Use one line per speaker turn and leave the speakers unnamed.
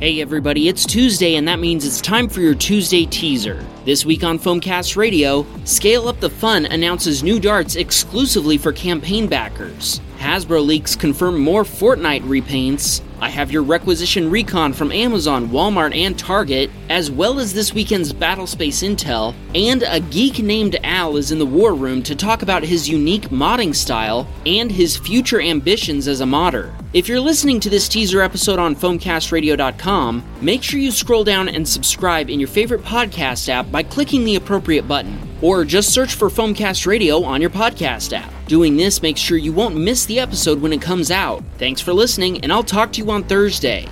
Hey everybody, it's Tuesday, and that means it's time for your Tuesday teaser. This week on Foamcast Radio, Scale Up the Fun announces new darts exclusively for campaign backers. Hasbro leaks confirm more Fortnite repaints. I have your requisition recon from Amazon, Walmart, and Target, as well as this weekend's Battlespace intel. And a geek named Al is in the war room to talk about his unique modding style and his future ambitions as a modder. If you're listening to this teaser episode on foamcastradio.com, make sure you scroll down and subscribe in your favorite podcast app by clicking the appropriate button, or just search for Foamcast Radio on your podcast app. Doing this makes sure you won't miss the episode when it comes out. Thanks for listening, and I'll talk to you on Thursday.